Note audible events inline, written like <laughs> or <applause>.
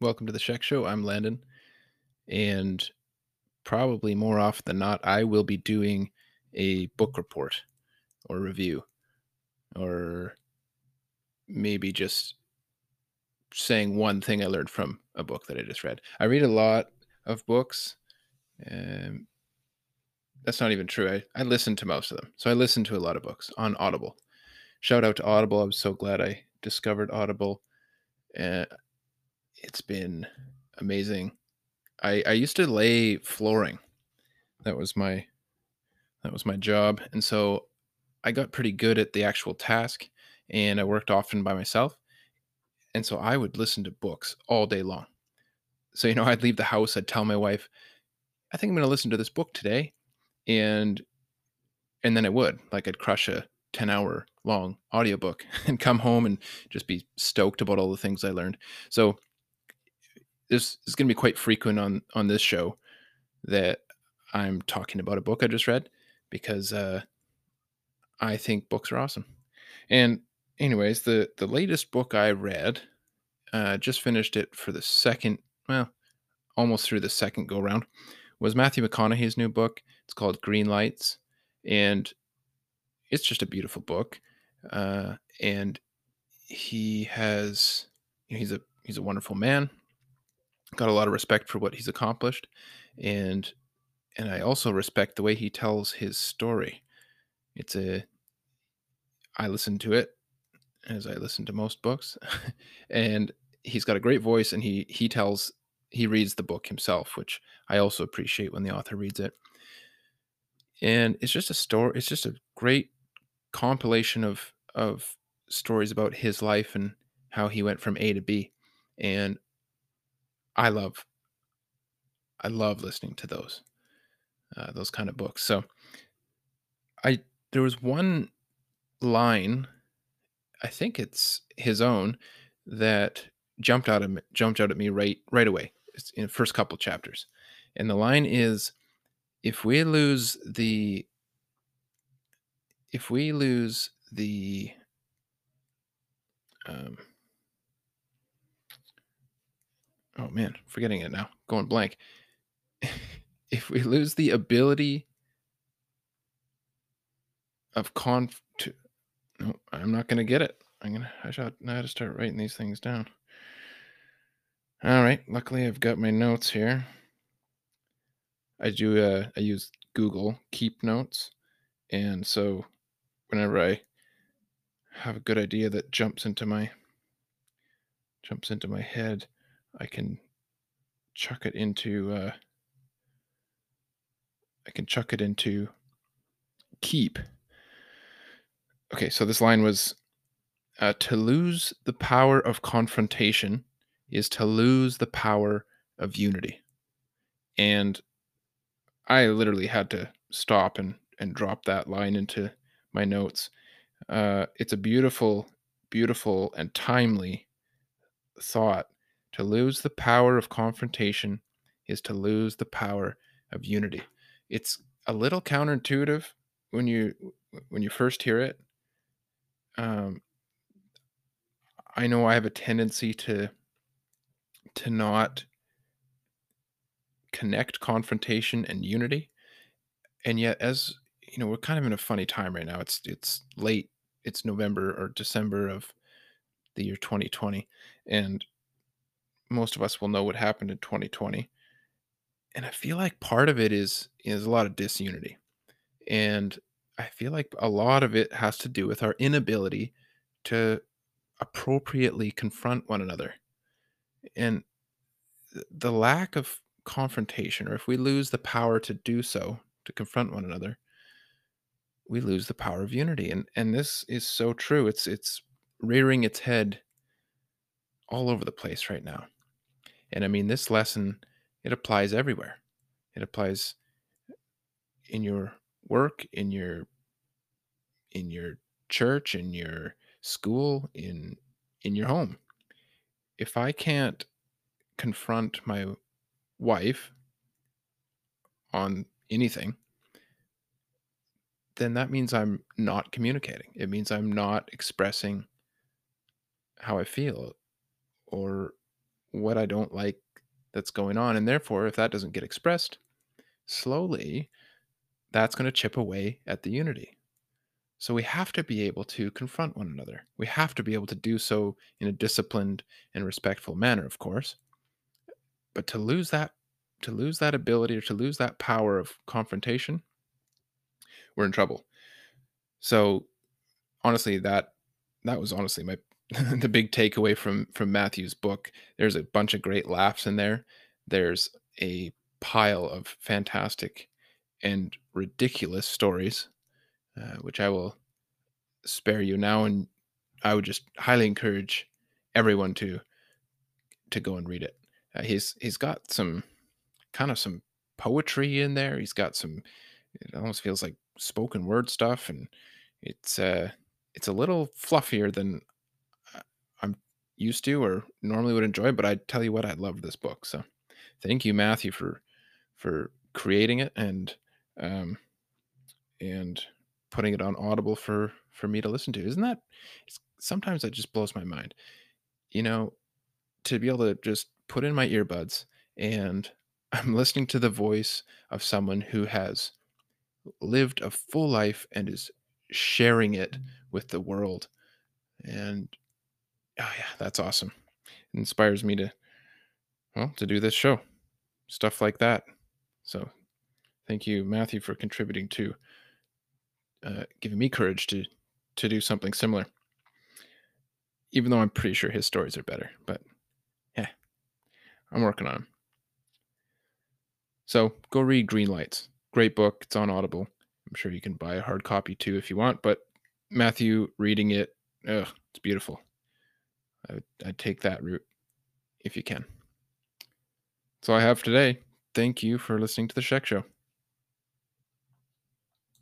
Welcome to the Sheck Show. I'm Landon, and probably more often than not, I will be doing a book report or review, or maybe just saying one thing I learned from a book that I just read. I read a lot of books. Um, that's not even true. I, I listen to most of them. So I listen to a lot of books on Audible. Shout out to Audible. I'm so glad I discovered Audible. Uh, it's been amazing. I I used to lay flooring. That was my that was my job, and so I got pretty good at the actual task, and I worked often by myself, and so I would listen to books all day long. So you know, I'd leave the house, I'd tell my wife, "I think I'm going to listen to this book today," and and then I would like I'd crush a 10 hour long audiobook <laughs> and come home and just be stoked about all the things I learned. So this is going to be quite frequent on on this show that I'm talking about a book I just read because uh, I think books are awesome. And anyways, the the latest book I read, uh, just finished it for the second, well, almost through the second go round, was Matthew McConaughey's new book. It's called Greenlights, and it's just a beautiful book. Uh, and he has, you know, he's a he's a wonderful man. Got a lot of respect for what he's accomplished, and and I also respect the way he tells his story. It's a I listen to it as I listen to most books, <laughs> and he's got a great voice, and he he tells he reads the book himself, which I also appreciate when the author reads it. And it's just a story. It's just a great compilation of of stories about his life and how he went from A to B. And I love I love listening to those uh, those kind of books. So I there was one line, I think it's his own, that jumped out of jumped out at me right right away. It's in the first couple chapters, and the line is, "If we lose the, if we lose the, um, oh man, forgetting it now, going blank. <laughs> if we lose the ability of conf, to, no, I'm not gonna get it. I'm gonna. I should how to start writing these things down. All right. Luckily, I've got my notes here. I do. Uh, I use Google Keep Notes, and so whenever I have a good idea that jumps into my jumps into my head, I can chuck it into. Uh, I can chuck it into Keep. Okay, so this line was uh, to lose the power of confrontation is to lose the power of unity. And I literally had to stop and, and drop that line into my notes. Uh, it's a beautiful, beautiful, and timely thought. To lose the power of confrontation is to lose the power of unity. It's a little counterintuitive when you when you first hear it. Um, I know I have a tendency to to not connect confrontation and unity. And yet as you know, we're kind of in a funny time right now. It's it's late. It's November or December of the year 2020 and most of us will know what happened in 2020. And I feel like part of it is is a lot of disunity. And I feel like a lot of it has to do with our inability to appropriately confront one another. And the lack of confrontation, or if we lose the power to do so, to confront one another, we lose the power of unity. And and this is so true. It's it's rearing its head all over the place right now. And I mean this lesson it applies everywhere. It applies in your work, in your in your church, in your school, in in your home. If I can't confront my wife on anything, then that means I'm not communicating. It means I'm not expressing how I feel or what I don't like that's going on. And therefore, if that doesn't get expressed, slowly that's going to chip away at the unity. So we have to be able to confront one another. We have to be able to do so in a disciplined and respectful manner, of course. But to lose that to lose that ability or to lose that power of confrontation, we're in trouble. So honestly, that that was honestly my <laughs> the big takeaway from from Matthew's book. There's a bunch of great laughs in there. There's a pile of fantastic and ridiculous stories, uh, which I will spare you now, and I would just highly encourage everyone to to go and read it. Uh, he's he's got some kind of some poetry in there. He's got some. It almost feels like spoken word stuff, and it's uh it's a little fluffier than used to or normally would enjoy. But I tell you what, I love this book. So thank you, Matthew, for for creating it and um and putting it on Audible for for me to listen to. Isn't that? It's, sometimes that just blows my mind. You know, to be able to just put in my earbuds and <laughs> I'm listening to the voice of someone who has lived a full life and is sharing it with the world. And that's awesome. It inspires me to well, to do this show. Stuff like that. So thank you, Matthew, for contributing to uh, giving me courage to to do something similar. Even though I'm pretty sure his stories are better, but yeah, I'm working on them. So go read Greenlights. Great book. It's on Audible. I'm sure you can buy a hard copy too if you want. But Matthew reading it, ugh, it's beautiful. I would, I'd take that route if you can. All I have today. Thank you for listening to the Sheck Show.